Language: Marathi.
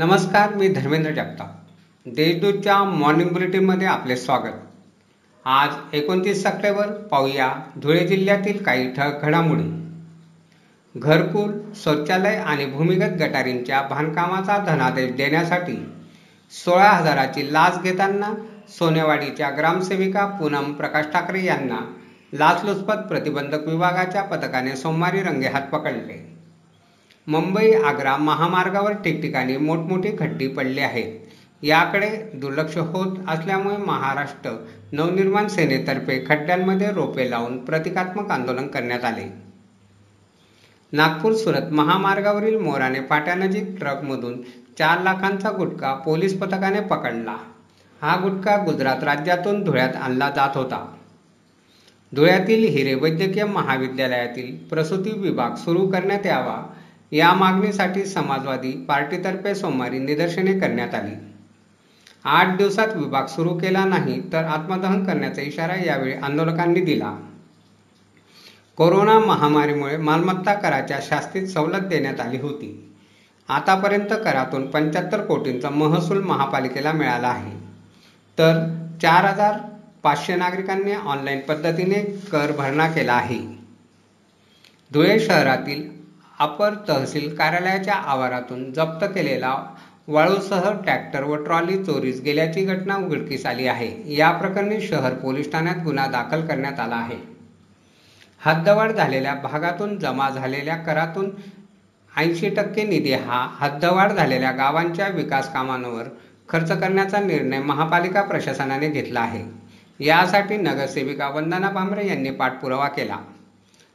नमस्कार मी धर्मेंद्र जगताप. देशदूतच्या मॉर्निंग बुलेटिनमध्ये आपले स्वागत. आज एकोणतीस सप्टेंबर पाहूया धुळे जिल्ह्यातील काही ठळक घडामोडी. घरकुल शौचालय आणि भूमिगत गटारींच्या बांधकामाचा धनादेश देण्यासाठी सोळा हजाराची लाच घेताना सोनेवाडीच्या ग्रामसेविका पूनम प्रकाश ठाकरे यांना लाचलुचपत प्रतिबंधक विभागाच्या पथकाने सोमवारी रंगेहात पकडले. मुंबई आग्रा महामार्गावर ठिकठिकाणी मोठमोठी खड्डी पडली आहेत. याकडे दुर्लक्ष होत असल्यामुळे महाराष्ट्र नवनिर्माण सेनेतर्फे खड्ड्यांमध्ये रोपे लावून प्रतिकात्मक आंदोलन करण्यात आले. नागपूर सुरत महामार्गावरील मोराने फाट्यानजीक ट्रकमधून चार लाखांचा गुटखा पोलीस पथकाने पकडला. हा गुटखा गुजरात राज्यातून धुळ्यात आणला जात होता. धुळ्यातील हिरे वैद्यकीय महाविद्यालयातील प्रसूती विभाग सुरू करण्यात यावा या मागणीसाठी समाजवादी पार्टीतर्फे सोमवारी निदर्शने करण्यात आली. आठ दिवसात विभाग सुरू केला नाही तर आत्मदहन करण्याचा इशारा यावेळी आंदोलकांनी दिला. कोरोना महामारीमुळे मालमत्ता कराच्या शास्तीत सवलत देण्यात आली होती. आतापर्यंत करातून पंच्याहत्तर कोटींचा महसूल महापालिकेला मिळाला आहे. तर चार हजार पाचशे नागरिकांनी ऑनलाईन पद्धतीने कर भरणा केला आहे. धुळे शहरातील अपर तहसील कार्यालयाच्या आवारातून जप्त केलेला वाळूसह ट्रॅक्टर व ट्रॉली चोरीस गेल्याची घटना उघडकीस आली आहे. या प्रकरणी शहर पोलीस ठाण्यात गुन्हा दाखल करण्यात आला आहे. हद्दवाढ झालेल्या भागातून जमा झालेल्या करातून ऐंशी टक्के निधी हा हद्दवाढ झालेल्या गावांच्या विकास कामांवर खर्च करण्याचा निर्णय महापालिका प्रशासनाने घेतला आहे. यासाठी नगरसेविका वंदना भांबरे यांनी पाठपुरावा केला.